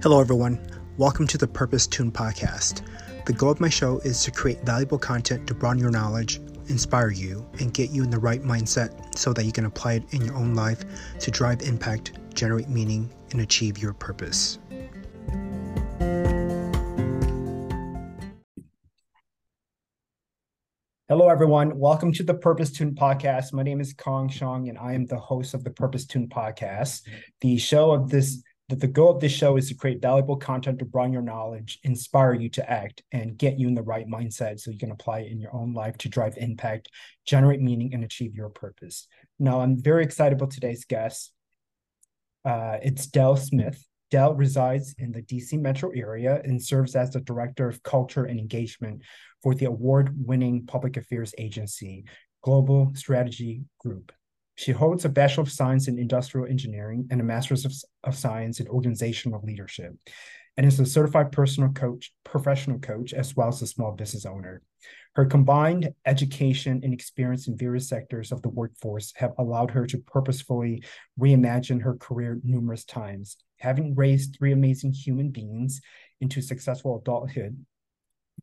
Hello, everyone. Welcome to the Purpose Tune podcast. The goal of my show is to create valuable content to broaden your knowledge, inspire you, and get you in the right mindset so that you can apply it in your own life to drive impact, generate meaning, and achieve your purpose. Hello, everyone. Welcome to the Purpose Tune podcast. My name is Kong Shong, and I am the host of the Purpose Tune podcast. The show of this, that the goal of this show is to create valuable content to broaden your knowledge, inspire you to act, and get you in the right mindset so you can apply it in your own life to drive impact, generate meaning, and achieve your purpose. Now, I'm very excited about today's guest. Uh, it's Del Smith. Del resides in the DC metro area and serves as the Director of Culture and Engagement for the award winning public affairs agency, Global Strategy Group. She holds a Bachelor of Science in Industrial Engineering and a Master's of, of Science in Organizational Leadership, and is a certified personal coach, professional coach, as well as a small business owner. Her combined education and experience in various sectors of the workforce have allowed her to purposefully reimagine her career numerous times. Having raised three amazing human beings into successful adulthood,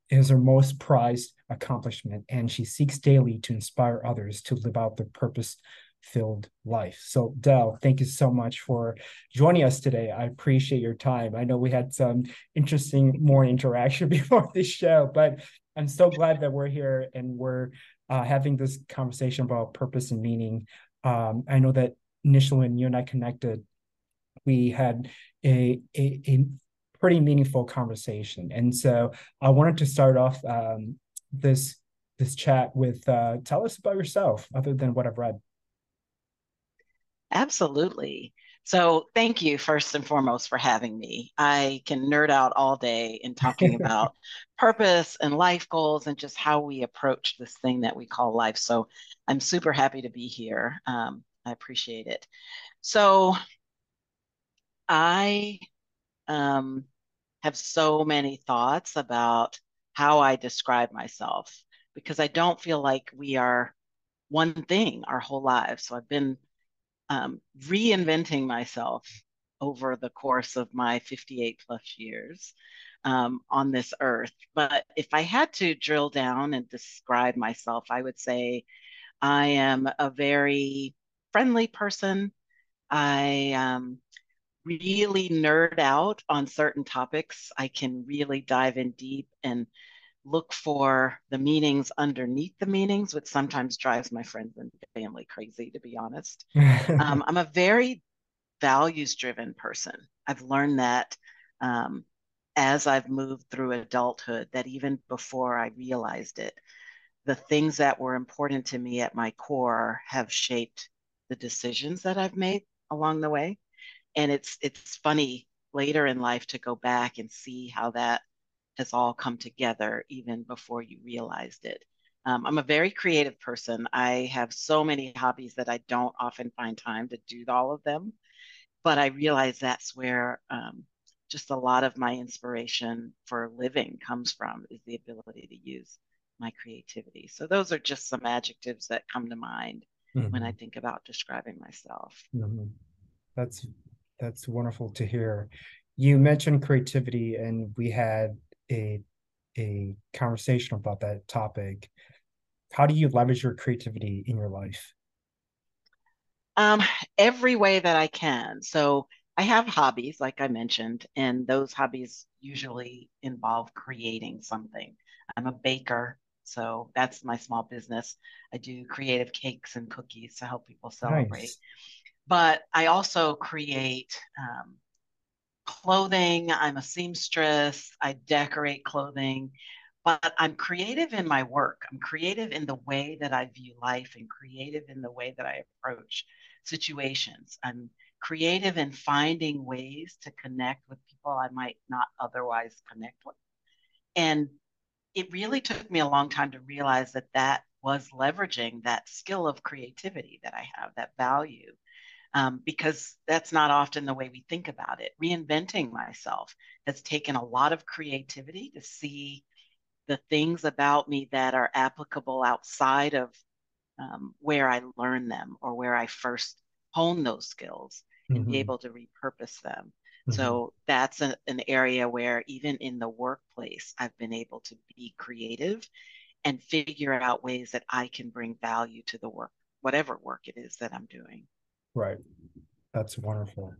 is her most prized accomplishment, and she seeks daily to inspire others to live out their purpose filled life. So, Del, thank you so much for joining us today. I appreciate your time. I know we had some interesting more interaction before this show, but I'm so glad that we're here and we're uh, having this conversation about purpose and meaning. Um, I know that initially when you and I connected, we had a, a, a pretty meaningful conversation. And so I wanted to start off um, this this chat with uh, tell us about yourself, other than what I've read. Absolutely. So thank you first and foremost for having me. I can nerd out all day in talking about purpose and life goals and just how we approach this thing that we call life. So I'm super happy to be here. Um, I appreciate it. So I um, have so many thoughts about how I describe myself because I don't feel like we are one thing our whole lives. So I've been um, reinventing myself over the course of my 58 plus years um, on this earth. But if I had to drill down and describe myself, I would say I am a very friendly person. I um, really nerd out on certain topics, I can really dive in deep and look for the meanings underneath the meanings, which sometimes drives my friends and family crazy, to be honest. um, I'm a very values driven person. I've learned that um, as I've moved through adulthood, that even before I realized it, the things that were important to me at my core have shaped the decisions that I've made along the way and it's it's funny later in life to go back and see how that has all come together even before you realized it. Um, I'm a very creative person. I have so many hobbies that I don't often find time to do all of them, but I realize that's where um, just a lot of my inspiration for living comes from is the ability to use my creativity. So those are just some adjectives that come to mind mm-hmm. when I mm-hmm. think about describing myself. Mm-hmm. That's that's wonderful to hear. You mentioned creativity, and we had a a conversation about that topic. How do you leverage your creativity in your life? Um, every way that I can. So I have hobbies, like I mentioned, and those hobbies usually involve creating something. I'm a baker, so that's my small business. I do creative cakes and cookies to help people celebrate. Nice but I also create um, clothing. I'm a seamstress. I decorate clothing, but I'm creative in my work. I'm creative in the way that I view life and creative in the way that I approach situations. I'm creative in finding ways to connect with people I might not otherwise connect with. And it really took me a long time to realize that that was leveraging that skill of creativity that I have, that value um, because that's not often the way we think about it. Reinventing myself has taken a lot of creativity to see the things about me that are applicable outside of um, where I learned them or where I first honed those skills and mm-hmm. be able to repurpose them. Mm-hmm. So that's a, an area where even in the workplace, I've been able to be creative and figure out ways that I can bring value to the work, whatever work it is that I'm doing. Right. That's wonderful.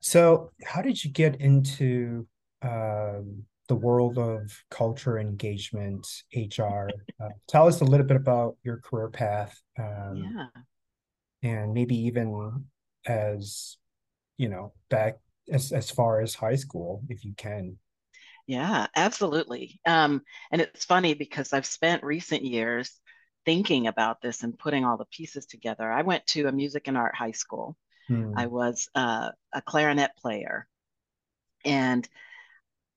So, how did you get into um, the world of culture engagement, HR? Uh, tell us a little bit about your career path. Um, yeah. And maybe even as, you know, back as, as far as high school, if you can. Yeah, absolutely. Um, and it's funny because I've spent recent years thinking about this and putting all the pieces together. I went to a music and art high school. Hmm. I was uh, a clarinet player. And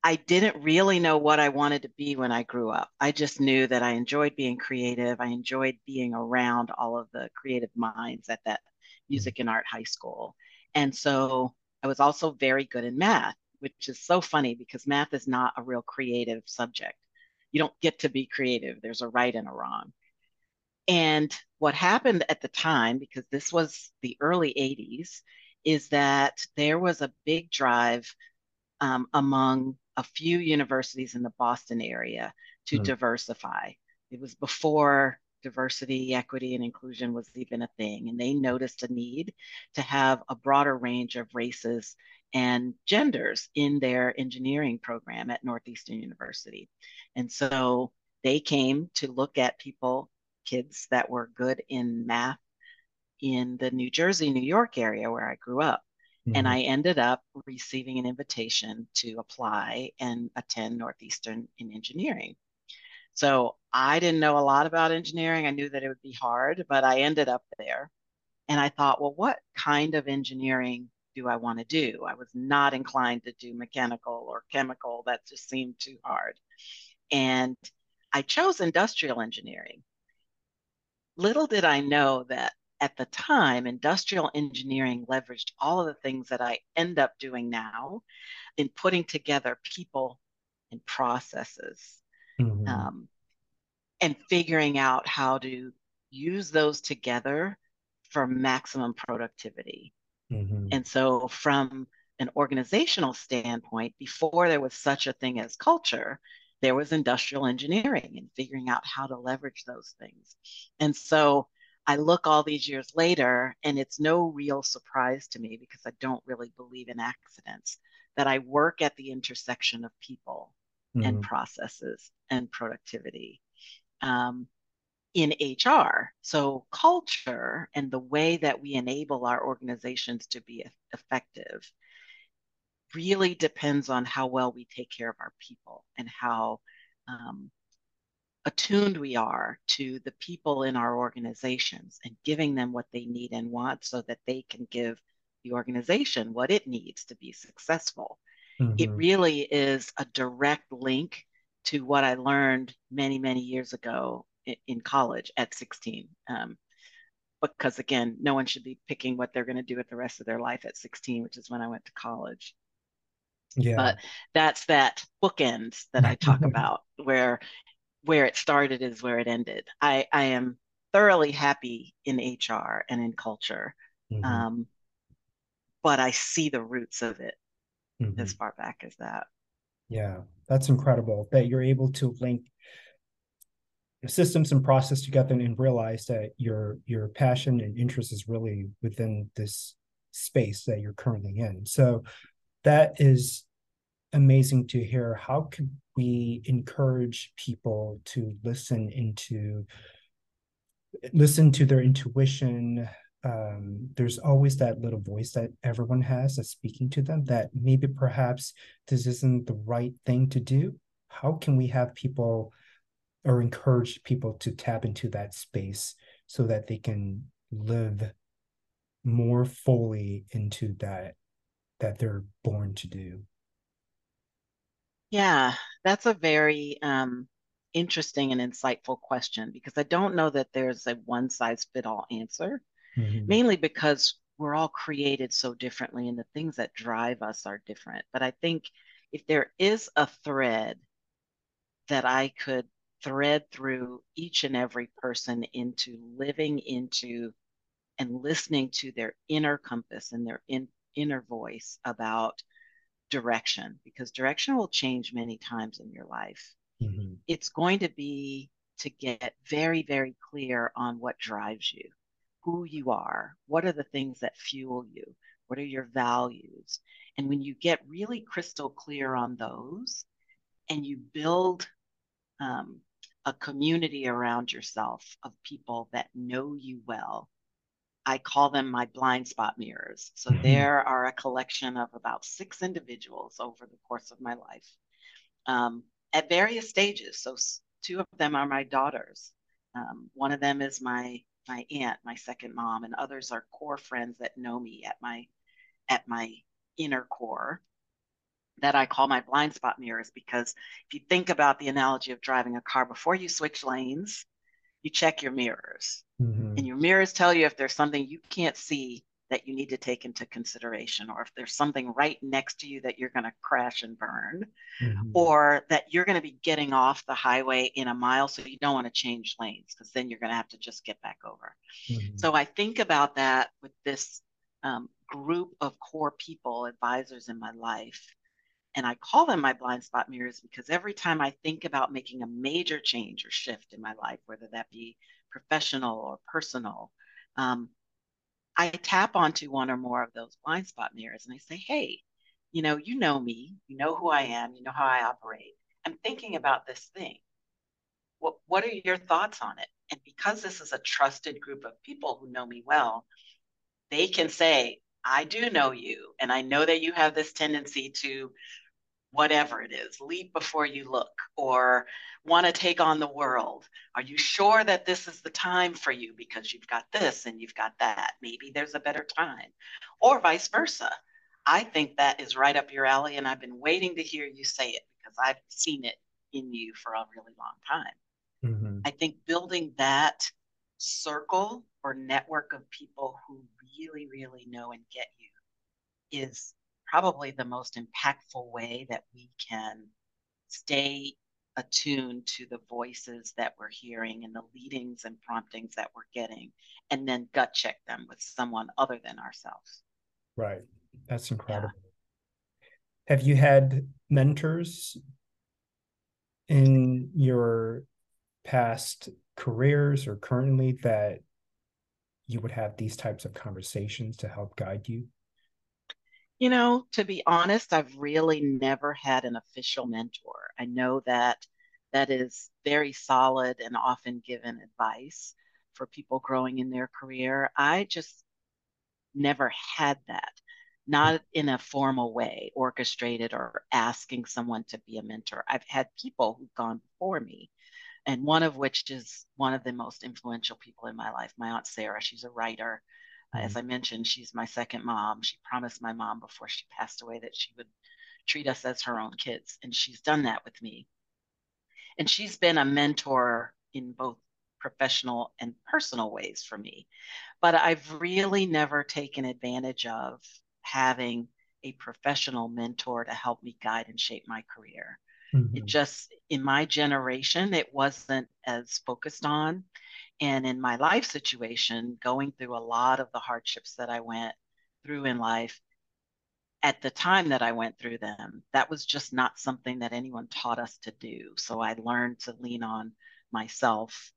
I didn't really know what I wanted to be when I grew up. I just knew that I enjoyed being creative. I enjoyed being around all of the creative minds at that music and art high school. And so I was also very good in math, which is so funny because math is not a real creative subject. You don't get to be creative, there's a right and a wrong. And what happened at the time, because this was the early 80s, is that there was a big drive um, among a few universities in the Boston area to mm. diversify. It was before diversity, equity, and inclusion was even a thing. And they noticed a need to have a broader range of races and genders in their engineering program at Northeastern University. And so they came to look at people, kids that were good in math in the New Jersey, New York area where I grew up. Mm-hmm. And I ended up receiving an invitation to apply and attend Northeastern in engineering. So I didn't know a lot about engineering. I knew that it would be hard, but I ended up there. And I thought, well, what kind of engineering do I want to do? I was not inclined to do mechanical or chemical. That just seemed too hard. And I chose industrial engineering. Little did I know that at the time, industrial engineering leveraged all of the things that I end up doing now in putting together people and processes mm-hmm. um, and figuring out how to use those together for maximum productivity. Mm-hmm. And so, from an organizational standpoint, before there was such a thing as culture, there was industrial engineering and figuring out how to leverage those things. And so, I look all these years later, and it's no real surprise to me because I don't really believe in accidents that I work at the intersection of people mm-hmm. and processes and productivity um, in HR. So, culture and the way that we enable our organizations to be effective really depends on how well we take care of our people and how um, attuned we are to the people in our organizations and giving them what they need and want so that they can give the organization what it needs to be successful. Mm-hmm. It really is a direct link to what I learned many, many years ago in, in college at 16. Um, because again, no one should be picking what they're going to do with the rest of their life at 16, which is when I went to college. Yeah. But that's that bookend that I talk about where where it started is where it ended. I, I am thoroughly happy in HR and in culture. Mm-hmm. Um, but I see the roots of it mm-hmm. as far back as that. Yeah, that's incredible that you're able to link systems and process together and realize that your your passion and interest is really within this space that you're currently in. So that is amazing to hear. How could we encourage people to listen into listen to their intuition, um, there's always that little voice that everyone has that's speaking to them that maybe perhaps this isn't the right thing to do. How can we have people or encourage people to tap into that space so that they can live more fully into that that they're born to do? Yeah, that's a very um, interesting and insightful question because I don't know that there's a one size fit all answer mm-hmm. mainly because we're all created so differently and the things that drive us are different. But I think if there is a thread that I could thread through each and every person into living into and listening to their inner compass and their in, inner voice about direction because direction will change many times in your life. Mm-hmm. It's going to be to get very, very clear on what drives you, who you are, what are the things that fuel you, what are your values. And when you get really crystal clear on those and you build um, a community around yourself of people that know you well, I call them my blind spot mirrors. So mm-hmm. there are a collection of about six individuals over the course of my life um, at various stages. So two of them are my daughters. Um, one of them is my my aunt, my second mom, and others are core friends that know me at my at my inner core that I call my blind spot mirrors because if you think about the analogy of driving a car before you switch lanes, you check your mirrors. Mm-hmm. And your mirrors tell you if there's something you can't see that you need to take into consideration, or if there's something right next to you that you're going to crash and burn, mm-hmm. or that you're going to be getting off the highway in a mile, so you don't want to change lanes because then you're going to have to just get back over. Mm-hmm. So I think about that with this um, group of core people, advisors in my life. And I call them my blind spot mirrors because every time I think about making a major change or shift in my life, whether that be professional or personal, um, I tap onto one or more of those blind spot mirrors and I say, hey, you know, you know me, you know who I am, you know how I operate. I'm thinking about this thing. What, what are your thoughts on it? And because this is a trusted group of people who know me well, they can say, I do know you, and I know that you have this tendency to whatever it is, leap before you look, or want to take on the world. Are you sure that this is the time for you because you've got this and you've got that? Maybe there's a better time, or vice versa. I think that is right up your alley, and I've been waiting to hear you say it because I've seen it in you for a really long time. Mm-hmm. I think building that circle or network of people who really, really know and get you is probably the most impactful way that we can stay attuned to the voices that we're hearing and the leadings and promptings that we're getting, and then gut check them with someone other than ourselves. Right. That's incredible. Yeah. Have you had mentors in your past careers or currently that you would have these types of conversations to help guide you? You know, to be honest, I've really never had an official mentor. I know that that is very solid and often given advice for people growing in their career. I just never had that, not in a formal way, orchestrated or asking someone to be a mentor. I've had people who've gone before me, and one of which is one of the most influential people in my life, my Aunt Sarah. She's a writer as mm-hmm. I mentioned, she's my second mom. She promised my mom before she passed away that she would treat us as her own kids, and she's done that with me. And she's been a mentor in both professional and personal ways for me. But I've really never taken advantage of having a professional mentor to help me guide and shape my career. Mm-hmm. It just, in my generation, it wasn't as focused on. And in my life situation, going through a lot of the hardships that I went through in life, at the time that I went through them, that was just not something that anyone taught us to do. So I learned to lean on myself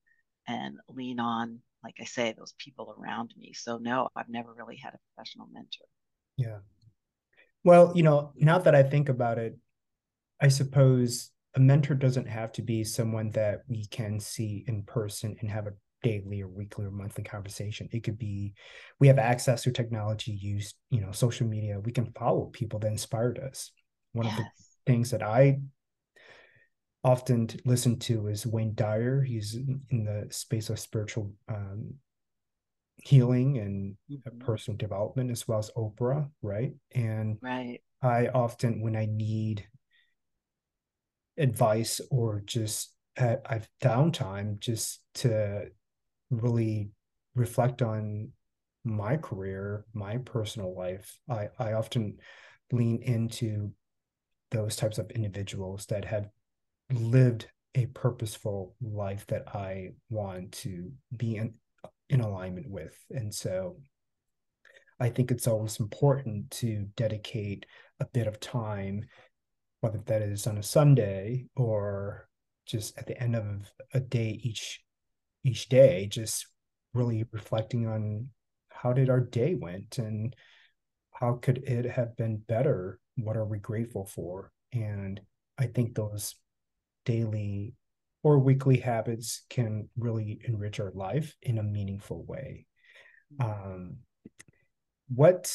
and lean on, like I say, those people around me. So no, I've never really had a professional mentor. Yeah. Well, you know, now that I think about it, I suppose a mentor doesn't have to be someone that we can see in person and have a daily or weekly or monthly conversation. It could be we have access to technology, use you know social media. We can follow people that inspired us. One yes. of the things that I often listen to is Wayne Dyer. He's in the space of spiritual um, healing and mm-hmm. personal development, as well as Oprah, right? And right. I often, when I need advice or just uh, I've downtime, just to really reflect on my career, my personal life, I, I often lean into those types of individuals that have lived a purposeful life that I want to be in, in alignment with. And so I think it's always important to dedicate a bit of time, whether that is on a Sunday or just at the end of a day each each day, just really reflecting on how did our day went and how could it have been better? What are we grateful for? And I think those daily or weekly habits can really enrich our life in a meaningful way. Um, what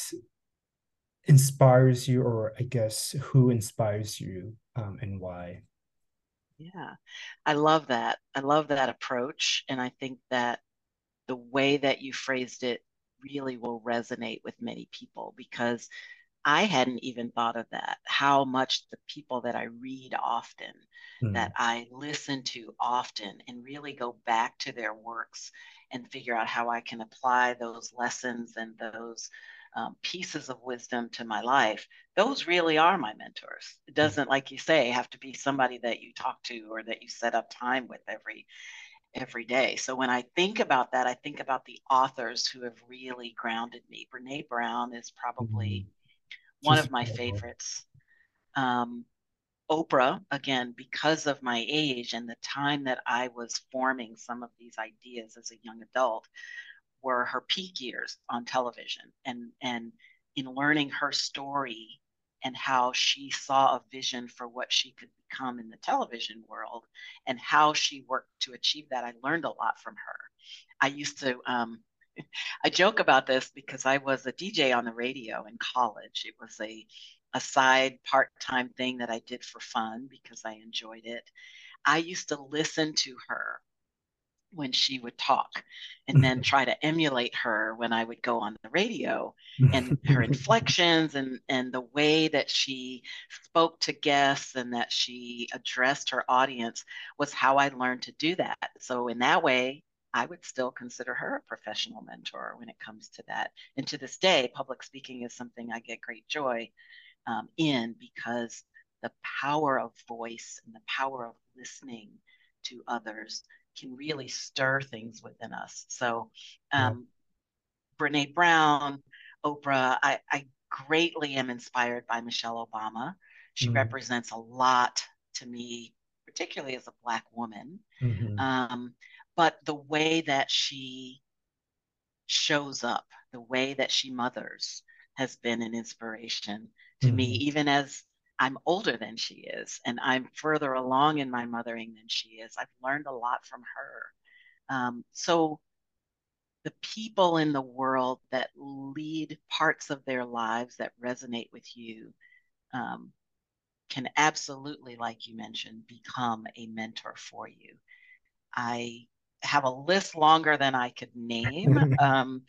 inspires you, or I guess who inspires you um, and why? Yeah, I love that. I love that approach. And I think that the way that you phrased it really will resonate with many people because I hadn't even thought of that. How much the people that I read often, mm. that I listen to often, and really go back to their works and figure out how I can apply those lessons and those um, pieces of wisdom to my life, those really are my mentors. It hmm. doesn't, like you say, have to be somebody that you talk to or that you set up time with every every day. So when I think about that, I think about the authors who have really grounded me. Brene Brown is probably mm-hmm. One of my favorites. Um, Oprah, again, because of my age and the time that I was forming some of these ideas as a young adult, were her peak years on television. And, and in learning her story and how she saw a vision for what she could become in the television world and how she worked to achieve that. I learned a lot from her. I used to, um, I joke about this because I was a DJ on the radio in college. It was a, a side part time thing that I did for fun because I enjoyed it. I used to listen to her when she would talk and then try to emulate her when I would go on the radio and her inflections and and the way that she spoke to guests and that she addressed her audience was how I learned to do that. So in that way, I would still consider her a professional mentor when it comes to that. And to this day, public speaking is something I get great joy um, in because the power of voice and the power of listening to others can really stir things within us. So, um, yeah. Brene Brown, Oprah, I, I, greatly am inspired by Michelle Obama. She mm-hmm. represents a lot to me, particularly as a Black woman. Mm-hmm. Um, but the way that she shows up, the way that she mothers, has been an inspiration to mm-hmm. me, even as I'm older than she is, and I'm further along in my mothering than she is. I've learned a lot from her. Um, so, the people in the world that lead parts of their lives that resonate with you um, can absolutely, like you mentioned, become a mentor for you. I have a list longer than I could name. um,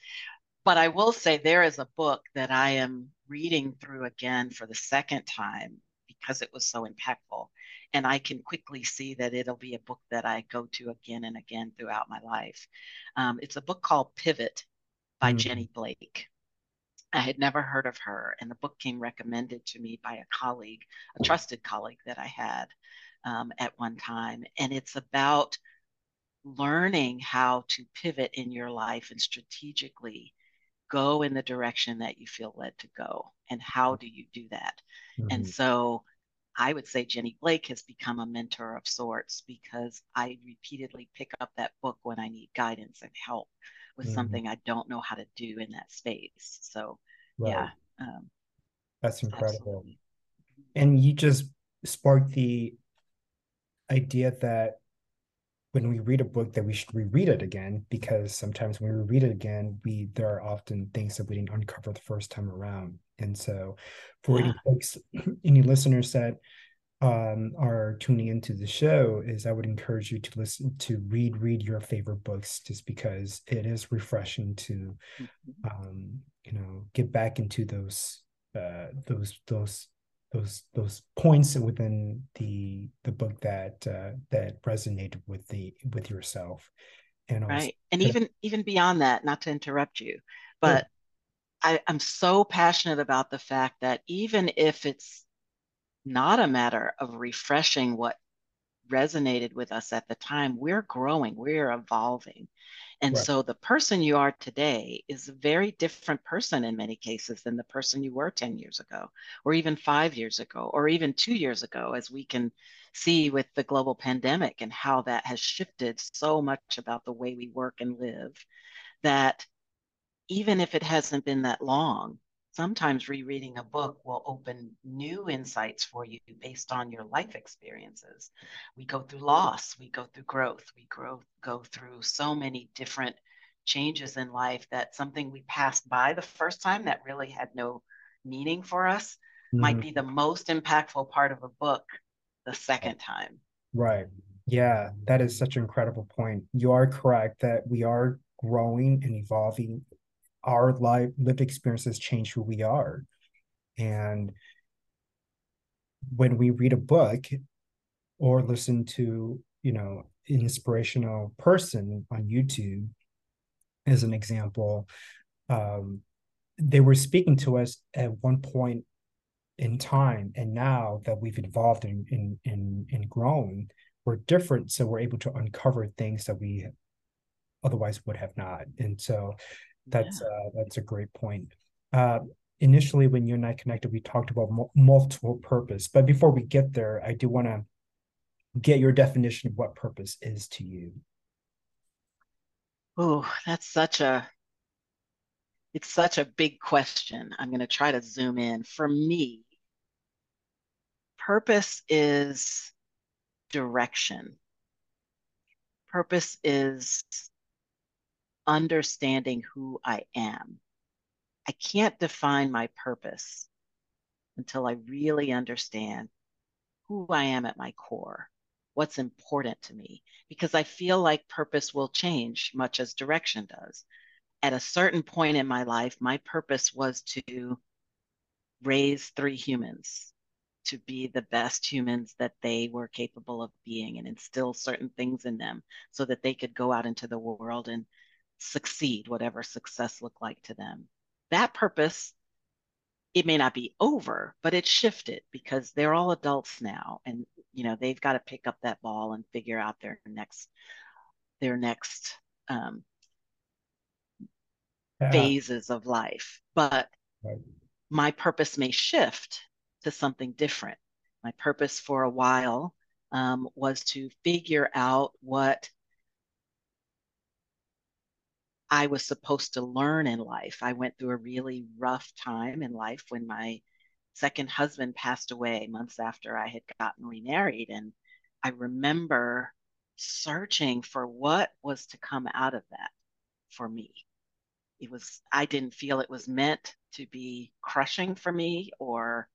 but I will say there is a book that I am reading through again for the second time because it was so impactful. And I can quickly see that it'll be a book that I go to again and again throughout my life. Um, it's a book called Pivot by mm-hmm. Jenny Blake. I had never heard of her, and the book came recommended to me by a colleague, a trusted colleague that I had um, at one time. And it's about learning how to pivot in your life and strategically go in the direction that you feel led to go and how do you do that mm-hmm. and so i would say jenny blake has become a mentor of sorts because i repeatedly pick up that book when i need guidance and help with mm-hmm. something i don't know how to do in that space so right. yeah um, that's incredible absolutely. and you just sparked the idea that when we read a book that we should reread it again because sometimes when we read it again we there are often things that we didn't uncover the first time around and so for yeah. any folks any listeners that um, are tuning into the show is i would encourage you to listen to read read your favorite books just because it is refreshing to mm-hmm. um, you know get back into those uh, those those those those points within the the book that uh, that resonated with the with yourself. And also, right. And even even beyond that not to interrupt you but I, i'm so passionate about the fact that even if it's not a matter of refreshing what resonated with us at the time we're growing we're evolving And right. so the person you are today is a very different person in many cases than the person you were 10 years ago, or even five years ago, or even two years ago, as we can see with the global pandemic and how that has shifted so much about the way we work and live that even if it hasn't been that long, sometimes rereading a book will open new insights for you based on your life experiences. We go through loss, we go through growth, we grow, go through so many different changes in life that something we passed by the first time that really had no meaning for us mm-hmm. might be the most impactful part of a book the second time. Right. Yeah, that is such an incredible point. You are correct that we are growing and evolving our life lived experiences change who we are. And when we read a book or listen to you know inspirational person on youtube as an example um, they were speaking to us at one point in time and now that we've evolved and in, in, in grown we're different so we're able to uncover things that we otherwise would have not. And so that's yeah. uh, that's a great point. Uh, initially, when you and I connected, we talked about multiple purpose. But before we get there, I do want to get your definition of what purpose is to you. Oh, that's such a it's such a big question. I'm going to try to zoom in. For me, purpose is direction. Purpose is understanding who I am. I can't define my purpose until I really understand who I am at my core, what's important to me, because I feel like purpose will change much as direction does. At a certain point in my life, my purpose was to raise three humans to be the best humans that they were capable of being and instill certain things in them so that they could go out into the world and succeed, whatever success looked like to them. That purpose, it may not be over, but it shifted because they're all adults now, and you know they've got to pick up that ball and figure out their next their next um, yeah. phases of life. But right. my purpose may shift to something different. My purpose for a while um, was to figure out what I was supposed to learn in life. I went through a really rough time in life when my second husband passed away months after I had gotten remarried. And I remember searching for what was to come out of that for me. It was, I didn't feel it was meant to be crushing for me or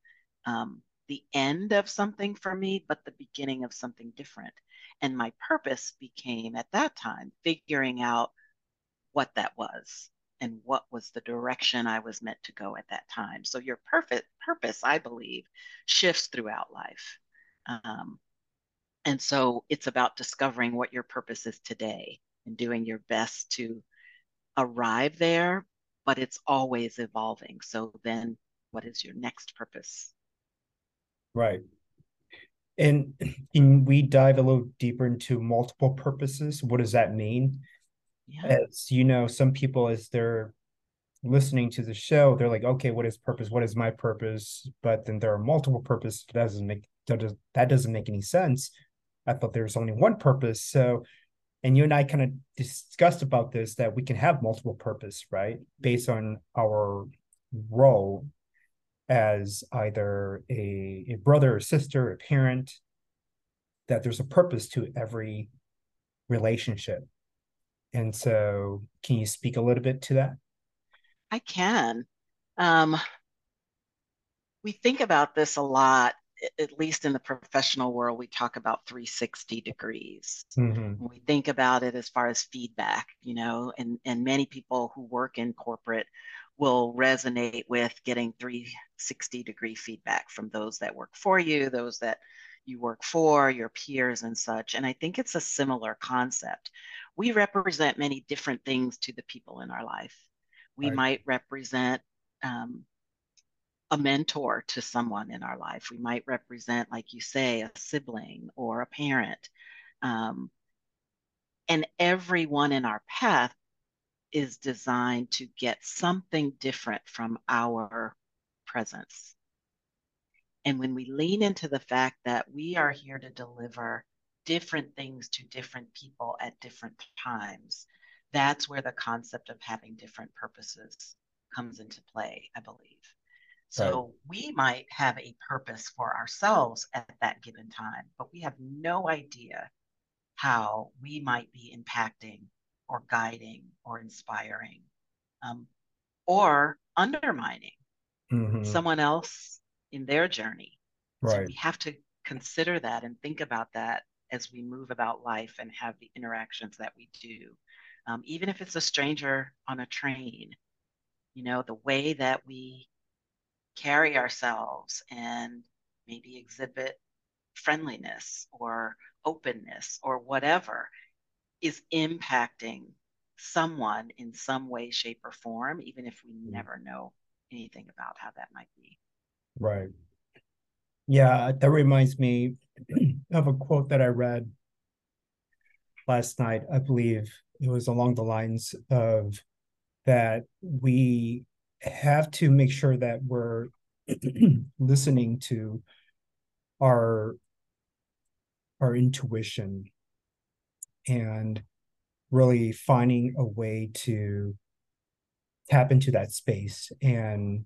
um, the end of something for me, but the beginning of something different. And my purpose became at that time figuring out what that was and what was the direction I was meant to go at that time. So your perfect purpose, I believe, shifts throughout life. Um, and so it's about discovering what your purpose is today and doing your best to arrive there, but it's always evolving. So then what is your next purpose? Right. And, and we dive a little deeper into multiple purposes. What does that mean? Yeah. as you know some people as they're listening to the show they're like okay what is purpose? What is my purpose? But then there are multiple purposes. That doesn't make that, does, that doesn't make any sense. I thought there was only one purpose. So and you and i kind of discussed about this that we can have multiple purpose right? Based on our role as either a, a brother or sister a parent that there's a purpose to every relationship and so, can you speak a little bit to that? I can. Um, we think about this a lot, at least in the professional world. We talk about 360 degrees. Mm-hmm. We think about it as far as feedback, you know, and, and many people who work in corporate will resonate with getting 360 degree feedback from those that work for you, those that you work for, your peers, and such. And I think it's a similar concept we represent many different things to the people in our life. We right. might represent um, a mentor to someone in our life. We might represent, like you say, a sibling or a parent. Um, and everyone in our path is designed to get something different from our presence. And when we lean into the fact that we are here to deliver different things to different people at different times, that's where the concept of having different purposes comes into play, I believe. So right. we might have a purpose for ourselves at that given time, but we have no idea how we might be impacting or guiding or inspiring um, or undermining mm-hmm. someone else in their journey. Right. So we have to consider that and think about that as we move about life and have the interactions that we do. Um, even if it's a stranger on a train, you know, the way that we carry ourselves and maybe exhibit friendliness or openness or whatever is impacting someone in some way, shape, or form, even if we mm. never know anything about how that might be. Right. Yeah, that reminds me of a quote that I read last night. I believe it was along the lines of that we have to make sure that we're listening to our our intuition and really finding a way to tap into that space and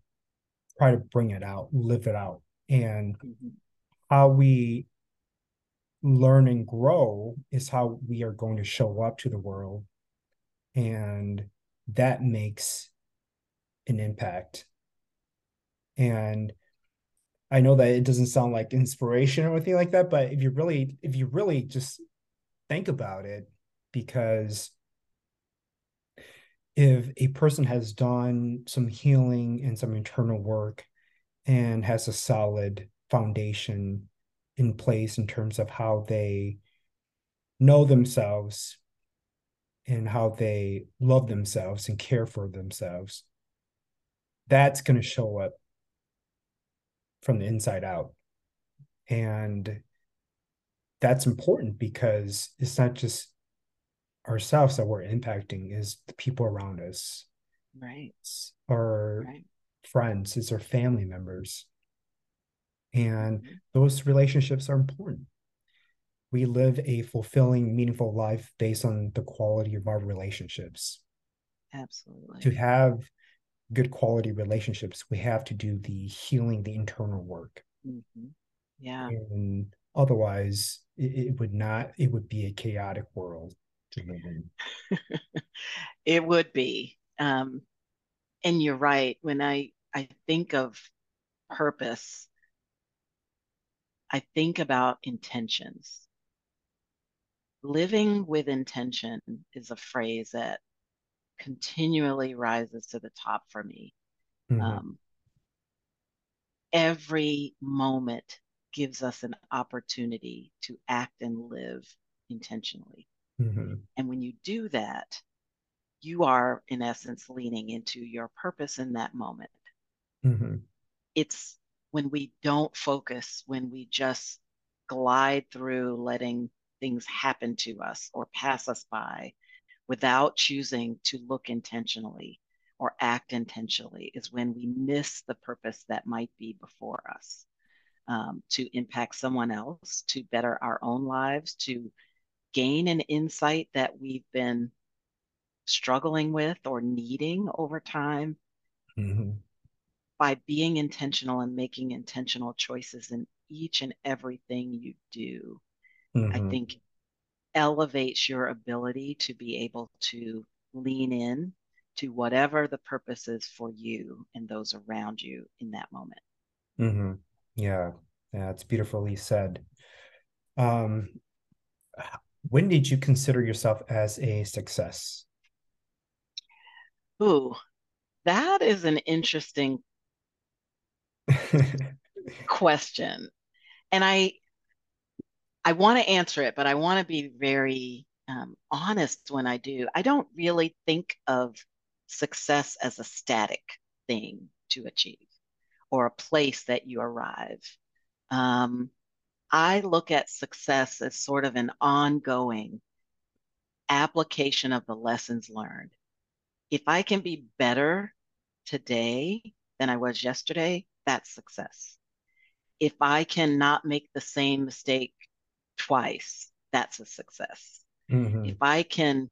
try to bring it out live it out and mm-hmm. how we learn and grow is how we are going to show up to the world and that makes an impact. And I know that it doesn't sound like inspiration or anything like that, but if you really, if you really just think about it, because if a person has done some healing and some internal work and has a solid foundation in place in terms of how they know themselves and how they love themselves and care for themselves that's going to show up from the inside out. And that's important because it's not just ourselves that we're impacting, is the people around us. Right. or right. Friends, it's our family members. And those relationships are important. We live a fulfilling, meaningful life based on the quality of our relationships. Absolutely. To have good quality relationships, we have to do the healing, the internal work. Mm-hmm. Yeah. And otherwise, it, it, would not, it would be a chaotic world to live in. it would be. Um, and you're right. When I, I think of purpose, I think about intentions. Living with intention is a phrase that continually rises to the top for me. Mm-hmm. Um, every moment gives us an opportunity to act and live intentionally. Mm-hmm. And when you do that, you are, in essence, leaning into your purpose in that moment. Mm-hmm. It's when we don't focus, when we just glide through letting things happen to us or pass us by without choosing to look intentionally or act intentionally is when we miss the purpose that might be before us um, to impact someone else, to better our own lives, to gain an insight that we've been struggling with or needing over time. Mm-hmm. By being intentional and making intentional choices in each and everything you do, mm-hmm. I think elevates your ability to be able to lean in to whatever the purpose is for you and those around you in that moment. Mm-hmm. Yeah, yeah, it's beautifully said. Um, when did you consider yourself as a success? Ooh, that is an interesting question. And I I want to answer it, but I want to be very um, honest when I do. I don't really think of success as a static thing to achieve or a place that you arrive. Um, I look at success as sort of an ongoing application of the lessons learned if I can be better today than I was yesterday, that's success. If I cannot make the same mistake twice, that's a success. Mm-hmm. If I can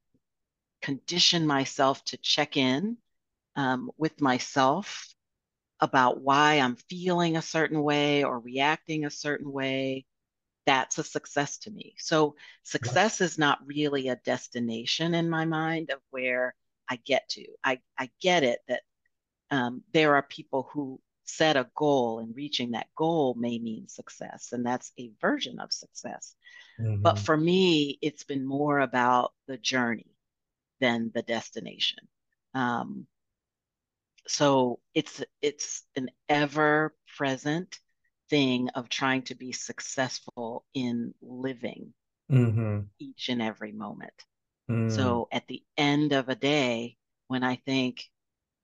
condition myself to check in um, with myself about why I'm feeling a certain way or reacting a certain way, that's a success to me. So success is not really a destination in my mind of where I get to. I, I get it that um, there are people who set a goal and reaching that goal may mean success, and that's a version of success. Mm-hmm. But for me, it's been more about the journey than the destination. Um, so it's it's an ever present thing of trying to be successful in living mm-hmm. each and every moment. Mm. So at the end of a day, when I think,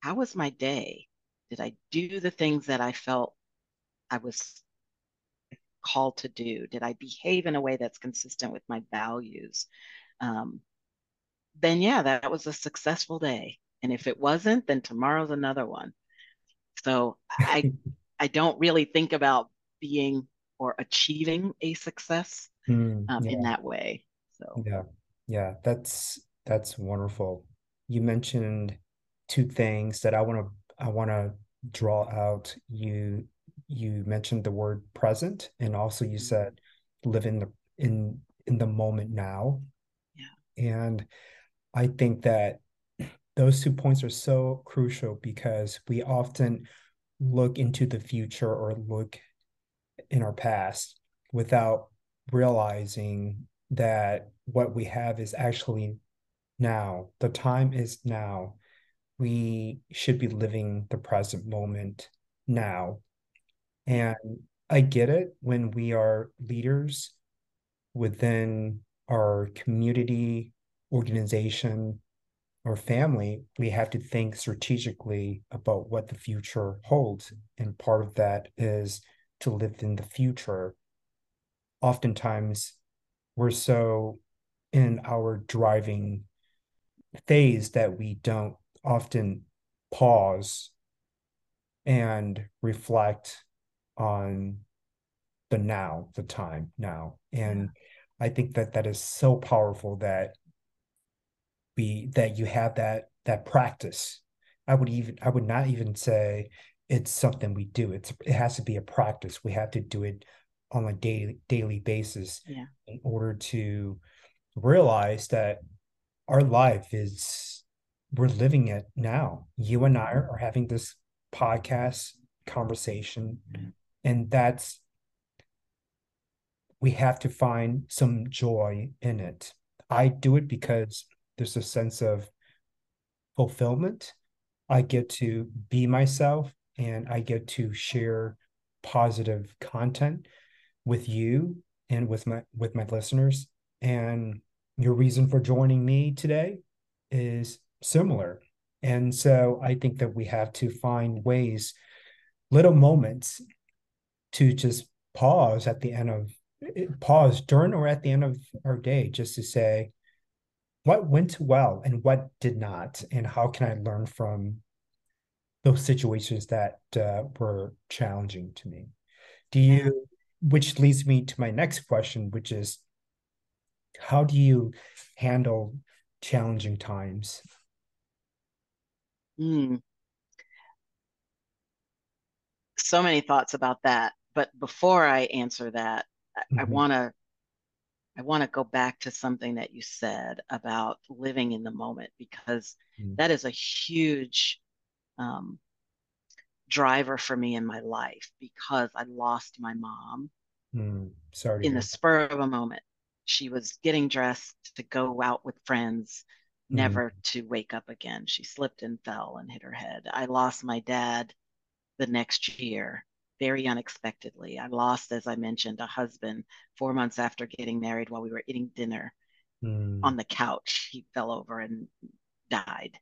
how was my day? Did I do the things that I felt I was called to do? Did I behave in a way that's consistent with my values? Um, then, yeah, that was a successful day. And if it wasn't, then tomorrow's another one. So I, I don't really think about being or achieving a success mm, um, yeah. in that way. So yeah, yeah, that's that's wonderful. You mentioned two things that I want to I want to draw out. You you mentioned the word present, and also you mm-hmm. said live in the in in the moment now. Yeah, and I think that those two points are so crucial because we often look into the future or look in our past without realizing that what we have is actually now. The time is now. We should be living the present moment now. And I get it when we are leaders within our community, organization, or family, we have to think strategically about what the future holds. And part of that is to live in the future. Oftentimes, we're so in our driving phase that we don't often pause and reflect on the now, the time now. And I think that that is so powerful that be that you have that that practice. I would even I would not even say it's something we do. It's it has to be a practice. We have to do it on a daily daily basis yeah. in order to realize that our life is we're living it now. You and I mm-hmm. are having this podcast conversation, mm-hmm. and that's we have to find some joy in it. I do it because there's a sense of fulfillment. I get to be myself and I get to share positive content with you and with my with my listeners. And your reason for joining me today is similar. And so i think that we have to find ways little moments to just pause at the end of pause during or at the end of our day just to say what went well and what did not? And how can i learn from those situations that uh, were challenging to me. Do you, which leads me to my next question, which is how do you handle challenging times? Mm. So many thoughts about that. But before I answer that, mm-hmm. I want to I want to go back to something that you said about living in the moment because mm. that is a huge um, driver for me in my life because I lost my mom. Mm, sorry. In the spur of a moment, she was getting dressed to go out with friends, mm. never to wake up again. She slipped and fell and hit her head. I lost my dad the next year very unexpectedly. I lost, as I mentioned, a husband four months after getting married while we were eating dinner mm. on the couch. He fell over and died.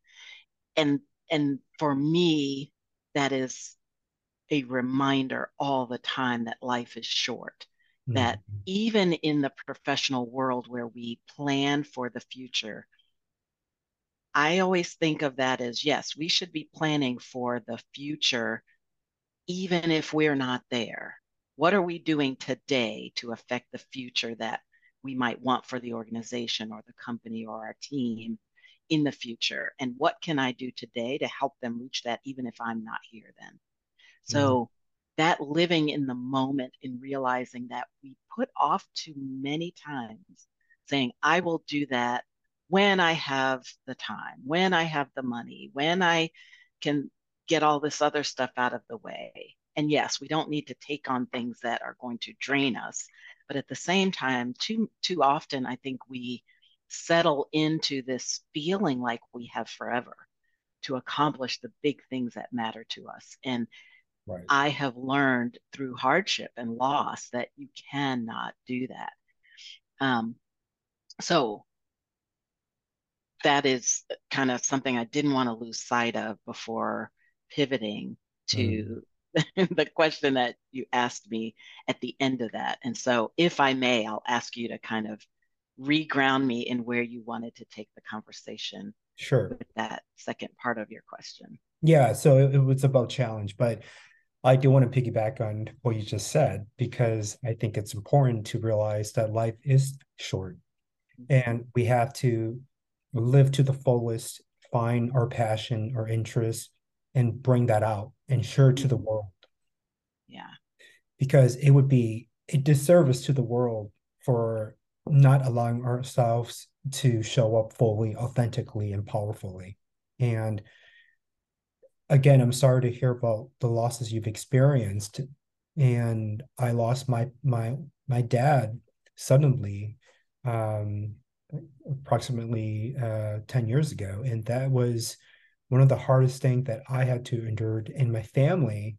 And and for me, that is a reminder all the time that life is short. Mm-hmm. That even in the professional world where we plan for the future, I always think of that as yes, we should be planning for the future, even if we're not there. What are we doing today to affect the future that we might want for the organization or the company or our team in the future? And what can I do today to help them reach that, even if I'm not here then? So, mm-hmm. that living in the moment and realizing that we put off too many times saying, I will do that when I have the time, when I have the money, when I can get all this other stuff out of the way. And yes, we don't need to take on things that are going to drain us. But at the same time, too too often I think we settle into this feeling like we have forever to accomplish the big things that matter to us. And right. I have learned through hardship and loss that you cannot do that. Um, so that is kind of something I didn't want to lose sight of before pivoting to mm. the question that you asked me at the end of that. And so, if I may, I'll ask you to kind of reground me in where you wanted to take the conversation. Sure. With that second part of your question. Yeah. So it, it was about challenge, but I do want to piggyback on what you just said because I think it's important to realize that life is short mm-hmm. and we have to live to the fullest, find our passion, our interest, and bring that out and share to the world. Yeah. Because it would be a disservice to the world for not allowing ourselves to show up fully, authentically, and powerfully. And again, I'm sorry to hear about the losses you've experienced. And I lost my my my dad suddenly um, approximately uh, 10 years ago. And that was one of the hardest things that I had to endure and my family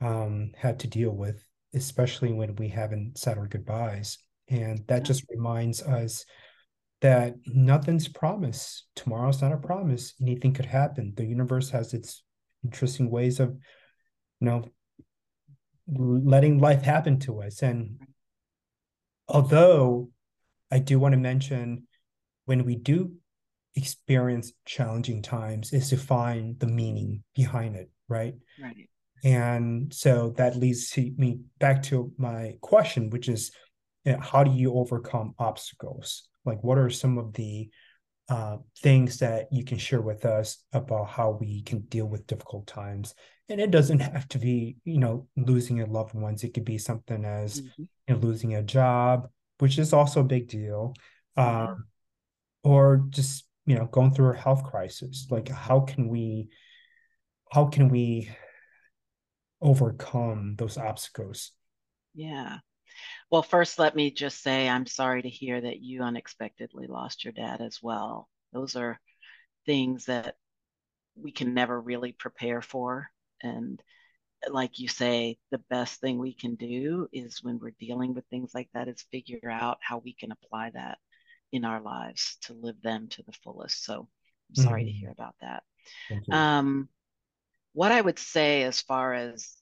um, had to deal with, especially when we haven't said our goodbyes. And that just reminds us that nothing's promised. Tomorrow's not a promise. Anything could happen. The universe has its interesting ways of, you know, letting life happen to us. And although I do want to mention when we do experience challenging times is to find the meaning behind it, right? Right. And so that leads to me back to my question, which is how do you overcome obstacles? Like, what are some of the uh, things that you can share with us about how we can deal with difficult times? And it doesn't have to be, you know, losing a loved ones. It could be something as mm-hmm. you know, losing a job, which is also a big deal, um, or just you know going through a health crisis. Like how can we, how can we overcome those obstacles? Yeah. Well, first, let me just say I'm sorry to hear that you unexpectedly lost your dad as well. Those are things that we can never really prepare for. And like you say, the best thing we can do is when we're dealing with things like that is figure out how we can apply that in our lives to live them to the fullest. So I'm sorry mm-hmm. to hear about that. Um, what I would say as far as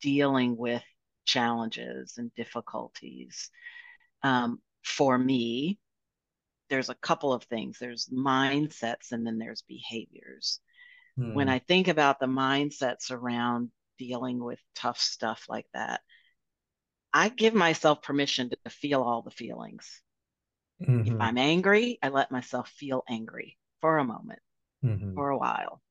dealing with challenges and difficulties, um, for me, there's a couple of things. There's mindsets and then there's behaviors. When hmm. I think about the mindsets around dealing with tough stuff like that, I give myself permission to feel all the feelings. Mm-hmm. If I'm angry, I let myself feel angry for a moment, mm-hmm. for a while.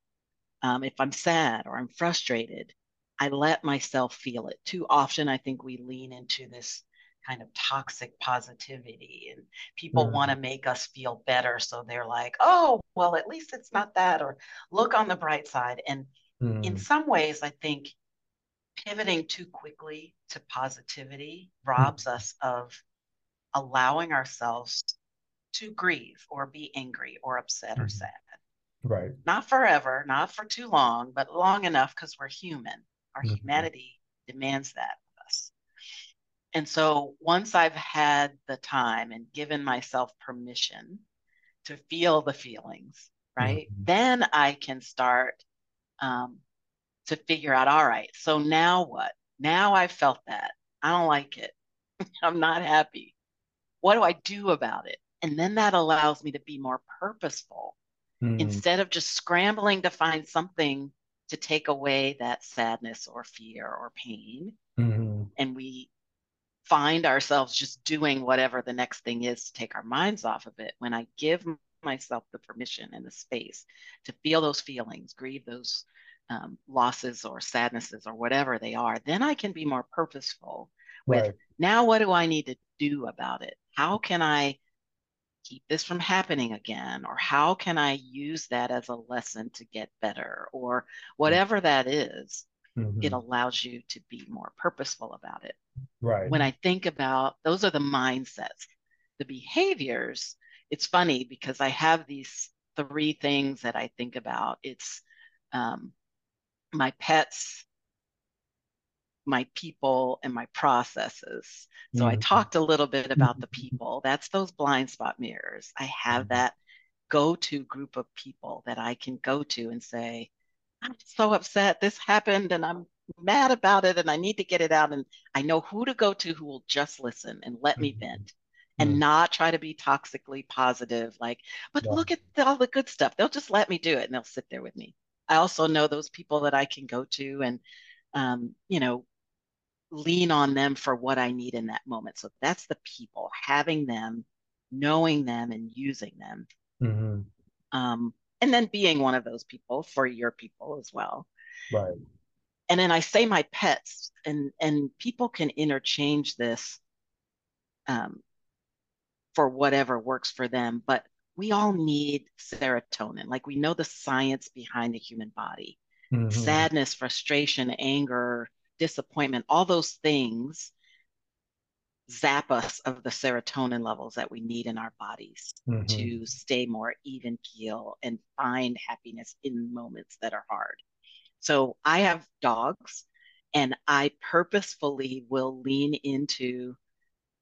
Um, if I'm sad or I'm frustrated, I let myself feel it. Too often, I think we lean into this kind of toxic positivity and people mm. want to make us feel better so they're like oh well at least it's not that or look on the bright side and mm. in some ways i think pivoting too quickly to positivity robs mm. us of allowing ourselves to grieve or be angry or upset or mm-hmm. sad right not forever not for too long but long enough because we're human our mm-hmm. humanity demands that of us. and so once I've had the time and given myself permission to feel the feelings, right, mm-hmm. then I can start um, to figure out all right, so now what? Now I felt that. I don't like it. I'm not happy. What do I do about it? And then that allows me to be more purposeful mm. instead of just scrambling to find something to take away that sadness or fear or pain. Mm-hmm. And we find ourselves just doing whatever the next thing is to take our minds off of it. When I give myself the permission and the space to feel those feelings, grieve those um, losses or sadnesses or whatever they are, then I can be more purposeful with right. now what do I need to do about it? How can I keep this from happening again? Or how can I use that as a lesson to get better? Or whatever that is, mm-hmm. it allows you to be more purposeful about it. Right. When I think about those are the mindsets, the behaviors. It's funny because I have these three things that I think about. It's um, my pets, my people and my processes. So mm-hmm. I talked a little bit about the people. That's those blind spot mirrors. I have mm-hmm. that go to group of people that I can go to and say, I'm so upset. This happened and I'm mad about it and I need to get it out. And I know who to go to who will just listen and let mm-hmm. me vent and mm-hmm. not try to be toxically positive. Like, but yeah. look at all the good stuff. They'll just let me do it and they'll sit there with me. I also know those people that I can go to and, um, you know, lean on them for what I need in that moment. So that's the people, having them, knowing them, and using them. Mm-hmm. Um, and then being one of those people for your people as well. Right. And then I say my pets, and and people can interchange this um, for whatever works for them. But we all need serotonin. Like we know the science behind the human body. Mm-hmm. Sadness, frustration, anger, disappointment, all those things zap us of the serotonin levels that we need in our bodies mm-hmm. to stay more even keel and find happiness in moments that are hard. So I have dogs and I purposefully will lean into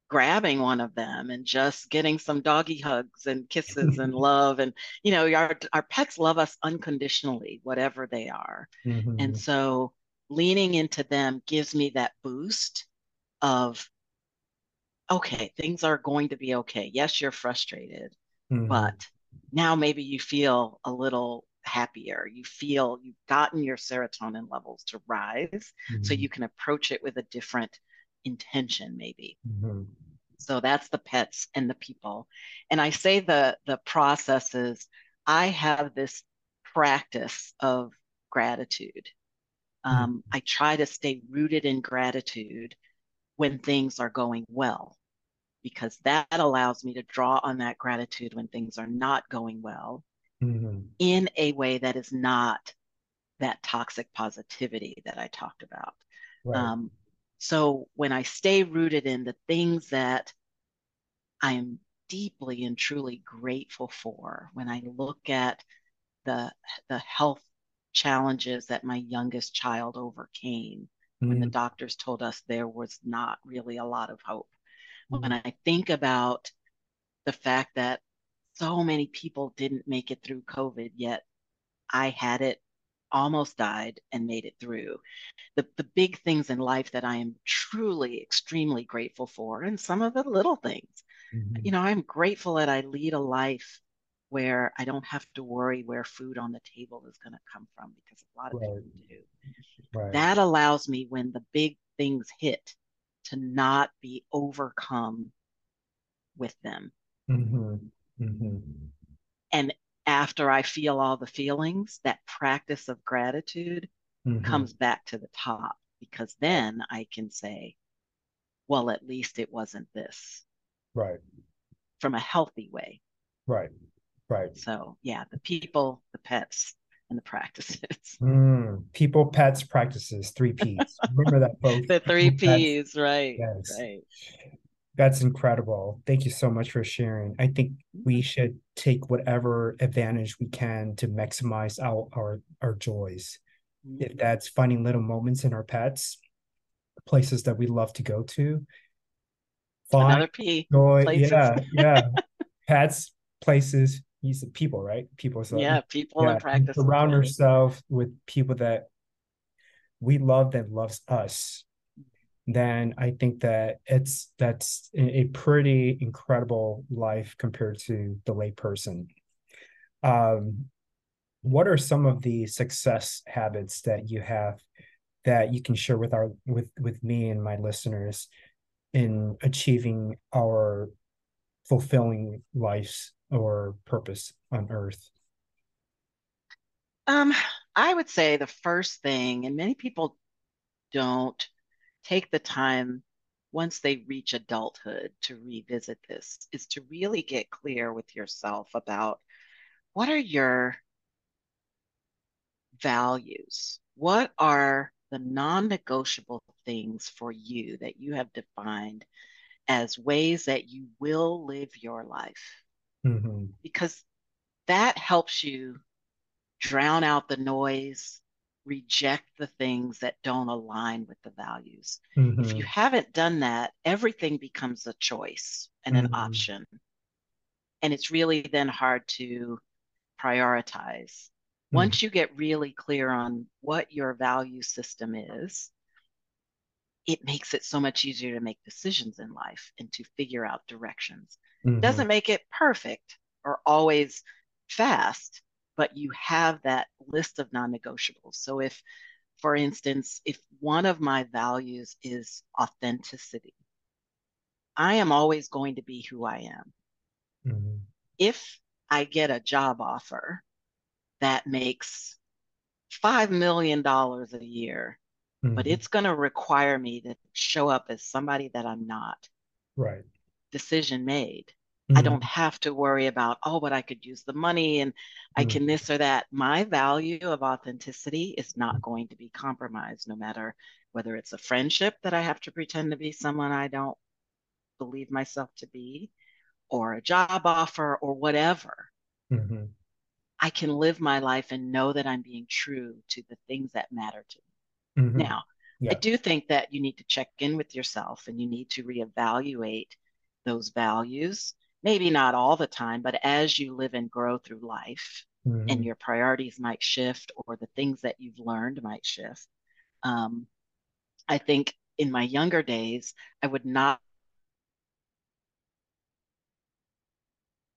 grabbing one of them and just getting some doggy hugs and kisses and love and you know our our pets love us unconditionally whatever they are mm-hmm. and so leaning into them gives me that boost of okay things are going to be okay yes you're frustrated mm-hmm. but now maybe you feel a little happier you feel you've gotten your serotonin levels to rise mm-hmm. so you can approach it with a different intention maybe mm-hmm. so that's the pets and the people and i say the the processes i have this practice of gratitude. Um, I try to stay rooted in gratitude when things are going well, because that allows me to draw on that gratitude when things are not going well mm-hmm. in a way that is not that toxic positivity that I talked about. Right. Um, so when I stay rooted in the things that I am deeply and truly grateful for, when I look at the the health challenges that my youngest child overcame mm-hmm. when the mm. doctors told us there was not really a lot of hope. Mm-hmm. When I think about the fact that so many people didn't make it through COVID, yet I had it, almost died, and made it through. The, the big things in life that I am truly extremely grateful for, and some of the little things. Mm-hmm. You know, I'm grateful that I lead a life where I don't have to worry where food on the table is going to come from because a lot of right. people do. Right. That allows me when the big things hit to not be overcome with them. Mm-hmm. Mm-hmm. And after I feel all the feelings, that practice of gratitude mm-hmm. comes back to the top because then I can say, well, at least it wasn't this. Right. From a healthy way. Right. Right. So yeah, the people, the pets, and the practices. Mm, people, pets, practices, three P's. Remember that, folks. the three P's, right. Yes. Right. That's incredible. Thank you so much for sharing. I think we mm-hmm. should take whatever advantage we can to maximize our our, our joys. Mm-hmm. If that's finding little moments in our pets, places that we love to go to. Find Another P. Joy. Places. Yeah, yeah. pets, places, he's people, right? People. So yeah, people yeah, and practice. Surround yourself with people that we love that loves us. then I think that it's that's a pretty incredible life compared to the layperson. Um, what are some of the success habits that you have that you can share with our with with me and my listeners in achieving our fulfilling lives or purpose on earth? Um, I would say the first thing, and many people don't take the time once they reach adulthood to revisit this, is to really get clear with yourself about what are your values? What are the non negotiable things for you that you have defined as ways that you will live your life? Mm-hmm. Because that helps you drown out the noise, reject the things that don't align with the values. Mm-hmm. If you haven't done that, everything becomes a choice and mm-hmm. an option. And it's really then hard to prioritize. Mm-hmm. Once you get really clear on what your value system is, it makes it so much easier to make decisions in life and to figure out directions. Mm-hmm. Doesn't make it perfect or always fast, but you have that list of non-negotiables. So if, for instance, if one of my values is authenticity, I am always going to be who I am. Mm-hmm. If I get a job offer that makes $5 million a year, mm-hmm. but it's going to require me to show up as somebody that I'm not. Right. Decision made. Mm-hmm. I don't have to worry about, oh, but I could use the money and mm-hmm. I can this or that. My value of authenticity is not going to be compromised, no matter whether it's a friendship that I have to pretend to be someone I don't believe myself to be, or a job offer, or whatever. Mm-hmm. I can live my life and know that I'm being true to the things that matter to me. Mm-hmm. Now, yeah. I do think that you need to check in with yourself and you need to reevaluate those values maybe not all the time, but as you live and grow through life mm-hmm. and your priorities might shift or the things that you've learned might shift. Um, I think in my younger days, I would not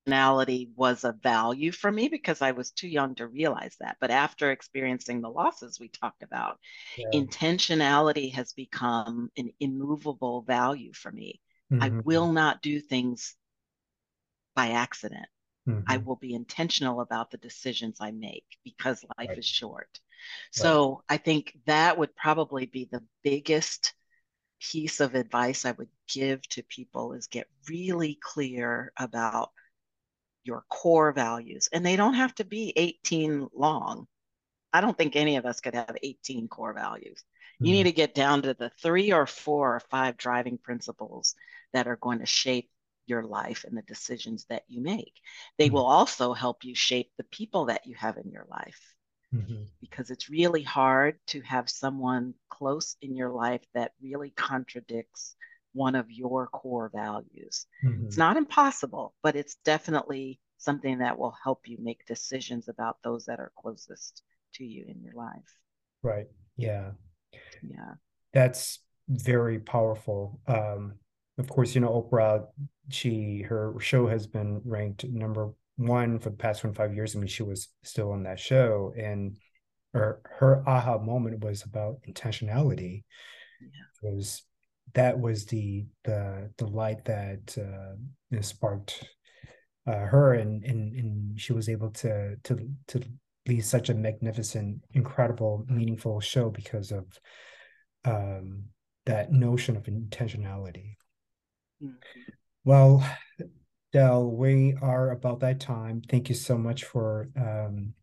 personality was a value for me because I was too young to realize that. But after experiencing the losses we talked about, yeah. intentionality has become an immovable value for me. Mm-hmm. I will not do things by accident. Mm-hmm. I will be intentional about the decisions I make because life right. is short. So right. I think that would probably be the biggest piece of advice I would give to people is get really clear about your core values. And they don't have to be 18 long. I don't think any of us could have 18 core values. Mm-hmm. You need to get down to the three or four or five driving principles that are going to shape your life and the decisions that you make. They mm-hmm. will also help you shape the people that you have in your life. Mm-hmm. Because it's really hard to have someone close in your life that really contradicts one of your core values. Mm-hmm. It's not impossible, but it's definitely something that will help you make decisions about those that are closest to you in your life. Right. Yeah. Yeah. That's very powerful. Um, of course, you know, Oprah, she her show has been ranked number one for the past 25 years. I mean, she was still on that show. And her her aha moment was about intentionality. Yeah. It was that was the the the light that uh, sparked uh, her and, and and she was able to to to such a magnificent, incredible, meaningful show because of um, that notion of intentionality. Mm-hmm. Well, Del, we are about that time. Thank you so much for um,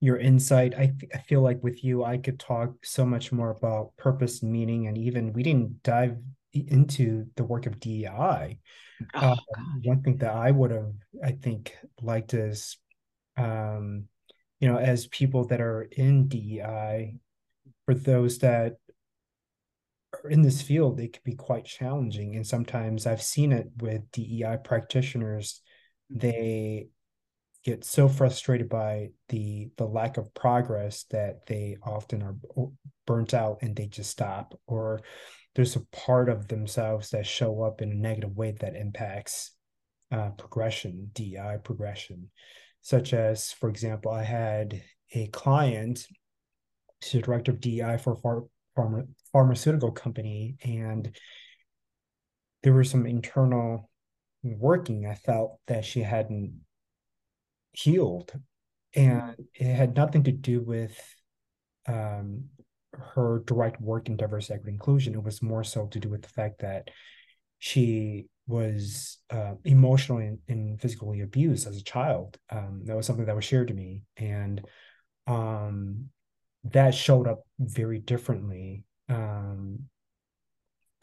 your insight. I, I feel like with you, I could talk so much more about purpose, meaning, and even we didn't dive into the work of DEI. Oh, uh, one thing that I would have, I think, liked is, um, you know, as people that are in DEI, for those that are in this field, it can be quite challenging. And sometimes I've seen it with DEI practitioners. Mm-hmm. They get so frustrated by the the lack of progress that they often are burnt out and they just stop or there's a part of themselves that show up in a negative way that impacts uh, progression, DEI progression, such as, for example, I had a client, she's a director of DEI for a pharma, pharmaceutical company, and there was some internal working I felt that she hadn't healed. And it had nothing to do with um, her direct work in diversity, equity, inclusion. It was more so to do with the fact that she was uh, emotionally and, physically abused as a child. Um, that was something that was shared to me, and um, that showed up very differently um,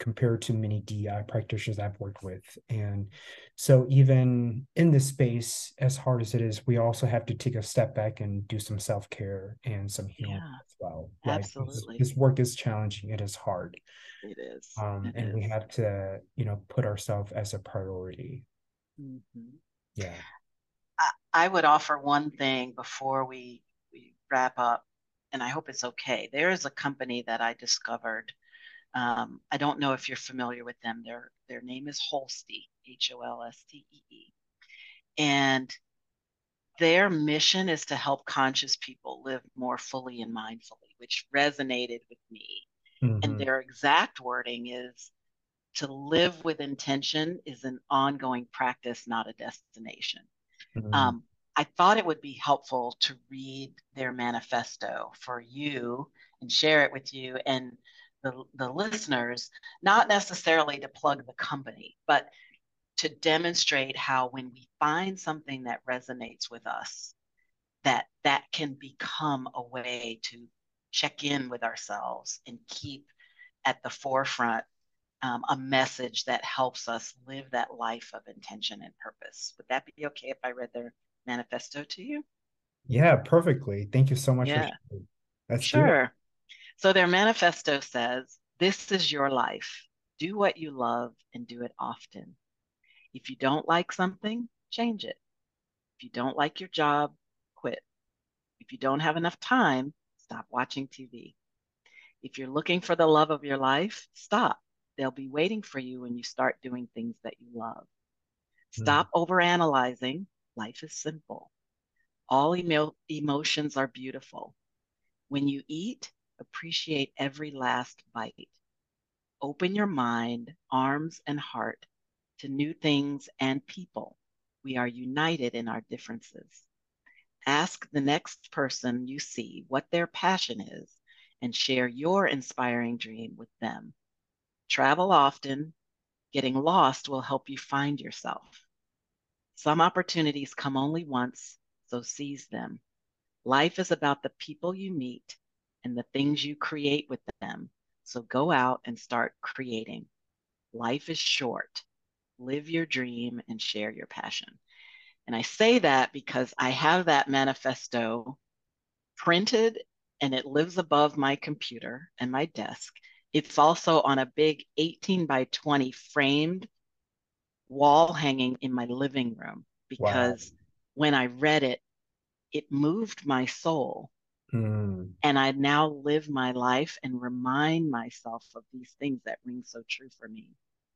compared to many DEI practitioners I've worked with. And so, even in this space, as hard as it is, we also have to take a step back and do some self care and some healing yeah, as well. Right? Absolutely. This, this, work is challenging, it is hard. It is. Um, it and is. we have to, you know, put ourselves as a priority. Mm-hmm. Yeah. I, I would offer one thing before we, we wrap up, and I hope it's okay. There is a company that I discovered um, I don't know if you're familiar with them. Their their name is Holstee, H O L S T E E, and their mission is to help conscious people live more fully and mindfully, which resonated with me. Mm-hmm. And their exact wording is to live with intention is an ongoing practice, not a destination. Mm-hmm. Um, I thought it would be helpful to read their manifesto for you and share it with you and the, the listeners, not necessarily to plug the company, but to demonstrate how when we find something that resonates with us, that that can become a way to check in with ourselves and keep at the forefront um, a message that helps us live that life of intention and purpose. Would that be okay if I read their manifesto to you? Yeah, perfectly. Thank you so much. Yeah. Sure. So their manifesto says, This is your life. Do what you love and do it often. If you don't like something, change it. If you don't like your job, quit. If you don't have enough time, stop watching TV. If you're looking for the love of your life, stop. They'll be waiting for you when you start doing things that you love. Hmm. Stop mm. overanalyzing. Life is simple. All emo- emotions are beautiful. When you eat, appreciate every last bite. Open your mind, arms, and heart to new things and people. We are united in our differences. Ask the next person you see what their passion is and share your inspiring dream with them. Travel often. Getting lost will help you find yourself. Some opportunities come only once, so seize them. Life is about the people you meet and the things you create with them. So go out and start creating. Life is short. Live your dream and share your passion. And I say that because I have that manifesto printed and it lives above my computer and my desk. It's also on a big 18 by 20 framed wall hanging in my living room because wow. when I read it, it moved my soul Mm. And I now live my life and remind myself of these things that ring so true for me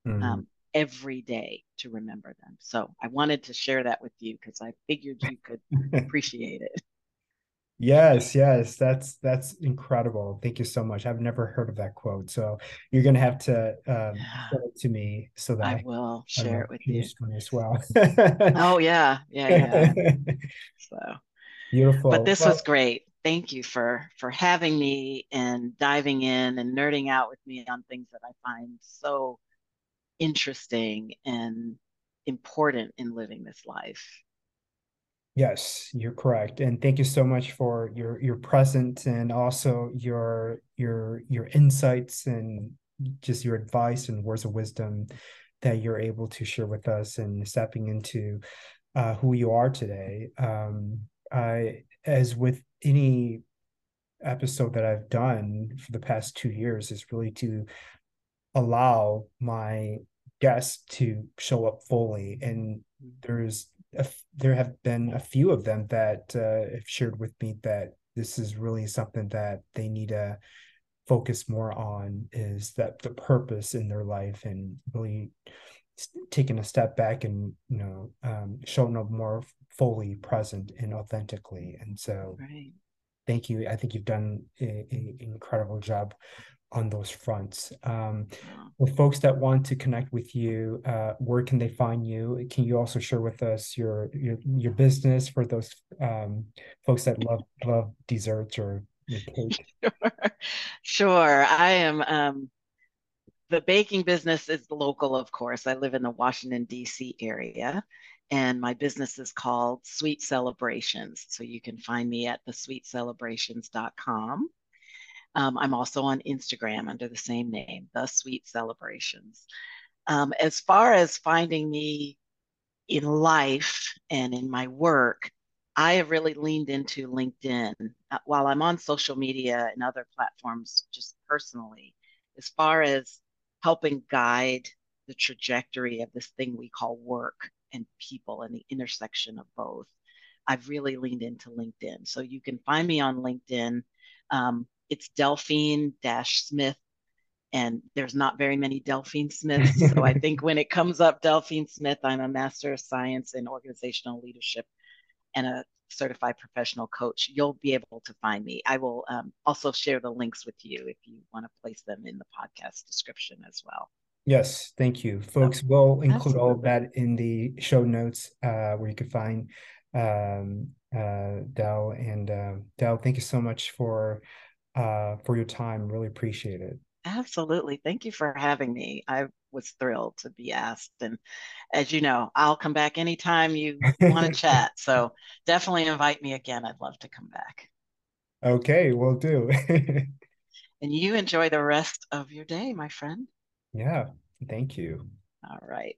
mm. um, every day to remember them. So I wanted to share that with you because I figured you could appreciate it. Yes, yes, that's that's incredible. Thank you so much. I've never heard of that quote, so you're gonna have to um, yeah. it to me so that I will I, share I it with you as well. oh yeah, yeah, yeah. so beautiful. But this well, was great thank you for for having me and diving in and nerding out with me on things that I find so interesting and important in living this life. Yes, you're correct. And thank you so much for your your presence and also your your your insights and just your advice and words of wisdom that you're able to share with us and stepping into uh, who you are today. Um, I, as with any episode that I've done for the past two years is really to allow my guests to show up fully. And there's a, there have been a few of them that uh, have shared with me that this is really something that they need to focus more on is that the purpose in their life and really taking a step back and you know um, showing up more fully present and authentically. And so right. thank you. I think you've done an incredible job on those fronts. Um, for folks that want to connect with you uh, where can they find you? Can you also share with us your your, your business for those um, folks that love love desserts or sure. sure. I am um, the baking business is local, of course. I live in the Washington, D.C. area, and my business is called Sweet Celebrations. So you can find me at thesweetcelebrations.com. Um, I'm also on Instagram under the same name, The Sweet Celebrations. Um, as far as finding me in life and in my work, I have really leaned into LinkedIn. Uh, while I'm on social media and other platforms, just personally, as far as helping guide the trajectory of this thing we call work and people and the intersection of both. I've really leaned into LinkedIn. So you can find me on LinkedIn. Um, it's Delphine Smith, and there's not very many Delphine Smiths. so I think when it comes up Delphine Smith, I'm a Master of Science in Organizational Leadership and a certified professional coach. You'll be able to find me. I will um, also share the links with you if you want to place them in the podcast description as well. Yes, thank you, folks. We'll include absolutely. all of that in the show notes uh, where you can find um, uh, Del and uh, Del. Thank you so much for uh, for your time. Really appreciate it. Absolutely. Thank you for having me. I was thrilled to be asked. And as you know, I'll come back anytime you want to chat. So definitely invite me again. I'd love to come back. Okay, we'll do. and you enjoy the rest of your day, my friend. Yeah, thank you. All right.